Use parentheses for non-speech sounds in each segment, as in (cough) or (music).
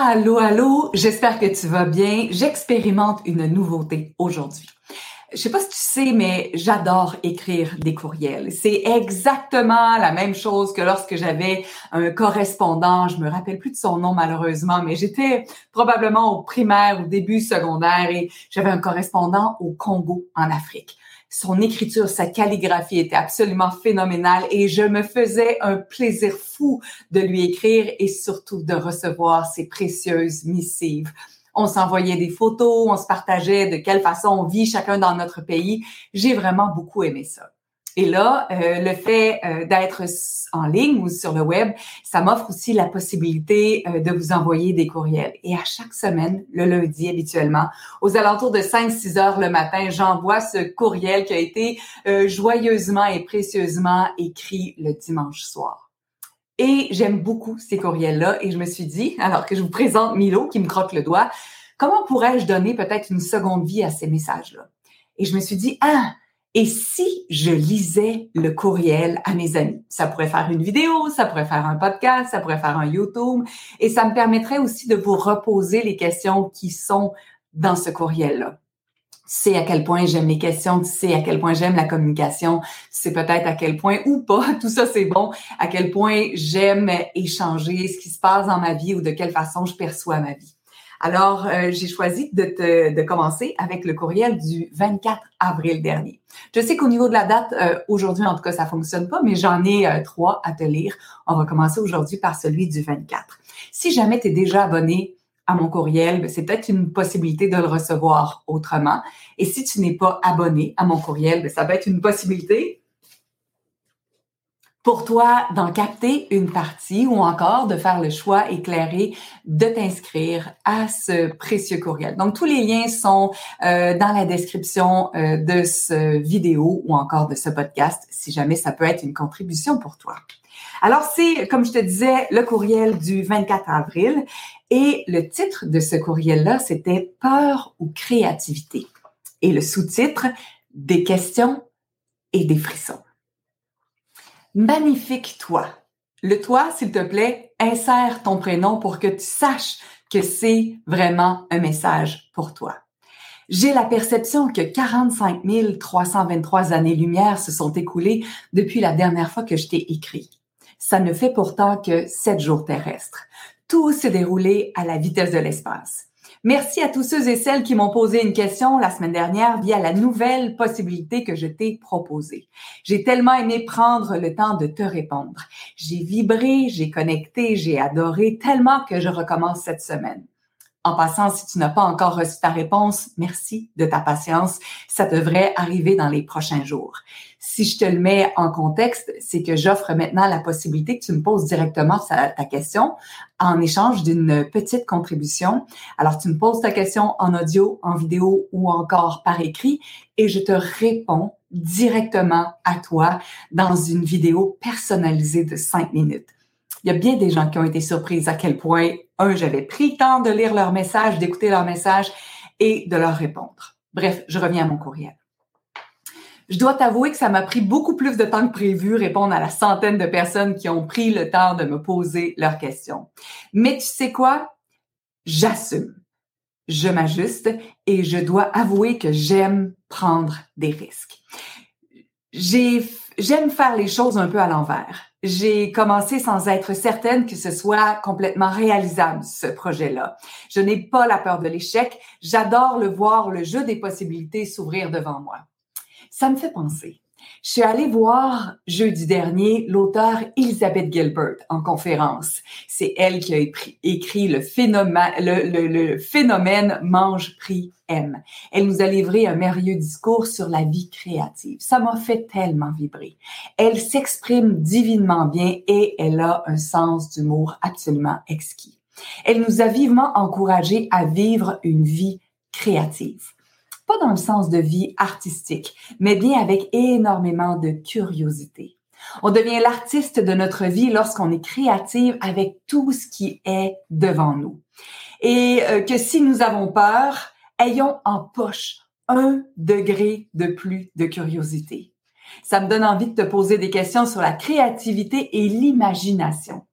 Allô, allô, j'espère que tu vas bien. J'expérimente une nouveauté aujourd'hui. Je sais pas si tu sais, mais j'adore écrire des courriels. C'est exactement la même chose que lorsque j'avais un correspondant. Je me rappelle plus de son nom malheureusement, mais j'étais probablement au primaire, au début secondaire et j'avais un correspondant au Congo, en Afrique. Son écriture, sa calligraphie était absolument phénoménale et je me faisais un plaisir fou de lui écrire et surtout de recevoir ses précieuses missives. On s'envoyait des photos, on se partageait de quelle façon on vit chacun dans notre pays. J'ai vraiment beaucoup aimé ça. Et là, euh, le fait euh, d'être en ligne ou sur le web, ça m'offre aussi la possibilité euh, de vous envoyer des courriels. Et à chaque semaine, le lundi habituellement, aux alentours de 5-6 heures le matin, j'envoie ce courriel qui a été joyeusement et précieusement écrit le dimanche soir. Et j'aime beaucoup ces courriels-là et je me suis dit, alors que je vous présente Milo qui me croque le doigt, comment pourrais-je donner peut-être une seconde vie à ces messages-là? Et je me suis dit, ah, et si je lisais le courriel à mes amis? Ça pourrait faire une vidéo, ça pourrait faire un podcast, ça pourrait faire un YouTube, et ça me permettrait aussi de vous reposer les questions qui sont dans ce courriel-là. Tu sais à quel point j'aime les questions, tu sais à quel point j'aime la communication, tu sais peut-être à quel point ou pas, (laughs) tout ça c'est bon, à quel point j'aime échanger ce qui se passe dans ma vie ou de quelle façon je perçois ma vie. Alors, euh, j'ai choisi de, te, commencer avec le courriel du 24 avril dernier. Je sais qu'au niveau de la date, euh, aujourd'hui, en tout cas, ça fonctionne pas, mais j'en ai euh, trois à te lire. On va commencer aujourd'hui par celui du 24. Si jamais tu es déjà abonné à mon courriel, ben, c'est peut-être une possibilité de le recevoir autrement. Et si tu n'es pas abonné à mon courriel, ben, ça peut être une possibilité pour toi d'en capter une partie ou encore de faire le choix éclairé de t'inscrire à ce précieux courriel. Donc, tous les liens sont euh, dans la description euh, de ce vidéo ou encore de ce podcast si jamais ça peut être une contribution pour toi. Alors, c'est, comme je te disais, le courriel du 24 avril et le titre de ce courriel-là, c'était Peur ou créativité. Et le sous-titre, Des questions et des frissons magnifique toi. Le toi, s'il te plaît, insère ton prénom pour que tu saches que c'est vraiment un message pour toi. J'ai la perception que 45 323 années-lumière se sont écoulées depuis la dernière fois que je t'ai écrit. Ça ne fait pourtant que sept jours terrestres. Tout s'est déroulé à la vitesse de l'espace. Merci à tous ceux et celles qui m'ont posé une question la semaine dernière via la nouvelle possibilité que je t'ai proposée. J'ai tellement aimé prendre le temps de te répondre. J'ai vibré, j'ai connecté, j'ai adoré tellement que je recommence cette semaine. En passant, si tu n'as pas encore reçu ta réponse, merci de ta patience. Ça devrait arriver dans les prochains jours. Si je te le mets en contexte, c'est que j'offre maintenant la possibilité que tu me poses directement ta question en échange d'une petite contribution. Alors, tu me poses ta question en audio, en vidéo ou encore par écrit et je te réponds directement à toi dans une vidéo personnalisée de cinq minutes il y a bien des gens qui ont été surprises à quel point, un, j'avais pris le temps de lire leur message, d'écouter leur message et de leur répondre. Bref, je reviens à mon courriel. Je dois t'avouer que ça m'a pris beaucoup plus de temps que prévu répondre à la centaine de personnes qui ont pris le temps de me poser leurs questions. Mais tu sais quoi? J'assume. Je m'ajuste et je dois avouer que j'aime prendre des risques. J'aime faire les choses un peu à l'envers j'ai commencé sans être certaine que ce soit complètement réalisable, ce projet-là. Je n'ai pas la peur de l'échec. J'adore le voir, le jeu des possibilités s'ouvrir devant moi. Ça me fait penser. Je suis allée voir jeudi dernier l'auteur Elizabeth Gilbert en conférence. C'est elle qui a écrit le phénomène, mange, prix, aime. Elle nous a livré un merveilleux discours sur la vie créative. Ça m'a fait tellement vibrer. Elle s'exprime divinement bien et elle a un sens d'humour absolument exquis. Elle nous a vivement encouragés à vivre une vie créative pas dans le sens de vie artistique, mais bien avec énormément de curiosité. On devient l'artiste de notre vie lorsqu'on est créative avec tout ce qui est devant nous. Et euh, que si nous avons peur, ayons en poche un degré de plus de curiosité. Ça me donne envie de te poser des questions sur la créativité et l'imagination.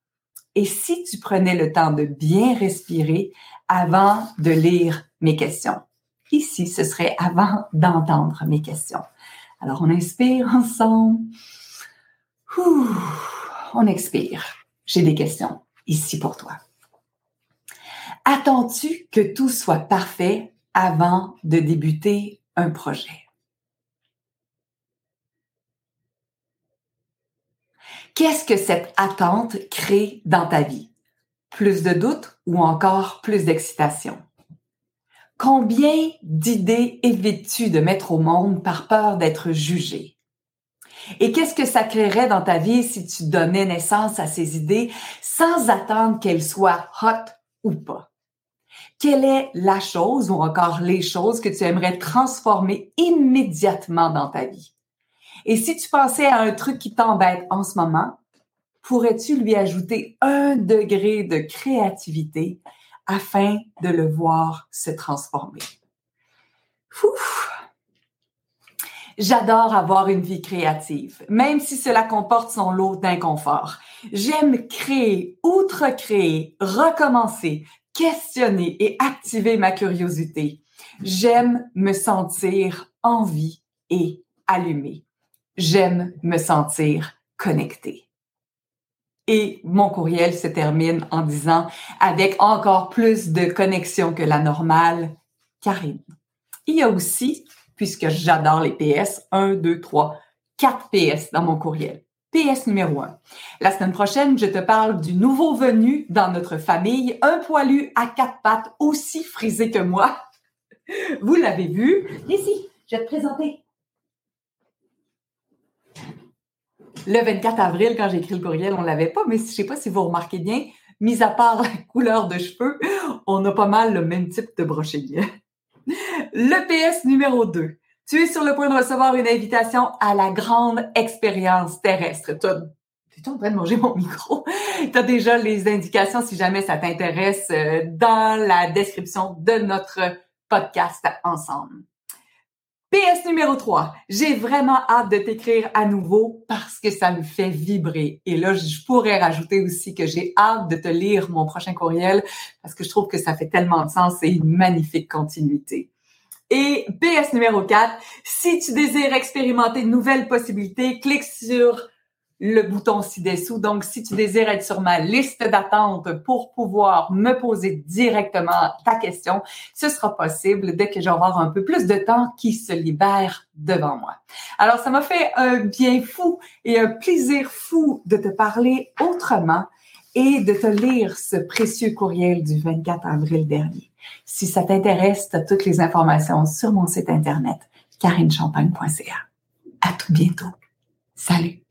et si tu prenais le temps de bien respirer avant de lire mes questions? Ici, ce serait avant d'entendre mes questions. Alors, on inspire ensemble. on expire. J'ai des questions ici pour toi. Attends-tu que tout soit parfait avant de débuter un projet? Qu'est-ce que cette attente crée dans ta vie? Plus de doutes ou encore plus d'excitation? Combien d'idées évites-tu de mettre au monde par peur d'être jugé? Et qu'est-ce que ça créerait dans ta vie si tu donnais naissance à ces idées sans attendre qu'elles soient hot ou pas? Quelle est la chose ou encore les choses que tu aimerais transformer immédiatement dans ta vie? Et si tu pensais à un truc qui t'embête en ce moment, pourrais-tu lui ajouter un degré de créativité afin de le voir se transformer? J'adore avoir une vie créative, même si cela comporte son lot d'inconfort. J'aime créer, outre-créer, recommencer, questionner et activer ma curiosité. J'aime me sentir en vie et allumée. J'aime me sentir connecté. Et mon courriel se termine en disant avec encore plus de connexion que la normale, Karine. Il y a aussi, puisque j'adore les PS, 1, 2, 3, 4 PS dans mon courriel. PS numéro 1. La semaine prochaine, je te parle du nouveau venu dans notre famille, un poilu à quatre pattes aussi frisé que moi. (laughs) Vous l'avez vu. Ici, je vais te présenter. Le 24 avril, quand j'ai écrit le courriel, on l'avait pas, mais je sais pas si vous remarquez bien, mis à part la (laughs) couleur de cheveux, on a pas mal le même type de broching. Le PS numéro 2. Tu es sur le point de recevoir une invitation à la grande expérience terrestre. Tu es en train de manger mon micro? Tu as déjà les indications si jamais ça t'intéresse euh, dans la description de notre podcast ensemble. PS numéro 3, j'ai vraiment hâte de t'écrire à nouveau parce que ça me fait vibrer. Et là, je pourrais rajouter aussi que j'ai hâte de te lire mon prochain courriel parce que je trouve que ça fait tellement de sens et une magnifique continuité. Et PS numéro 4, si tu désires expérimenter de nouvelles possibilités, clique sur le bouton ci-dessous. Donc, si tu désires être sur ma liste d'attente pour pouvoir me poser directement ta question, ce sera possible dès que j'aurai un peu plus de temps qui se libère devant moi. Alors, ça m'a fait un bien fou et un plaisir fou de te parler autrement et de te lire ce précieux courriel du 24 avril dernier. Si ça t'intéresse, tu as toutes les informations sur mon site internet carinechampagne.ca. À tout bientôt. Salut!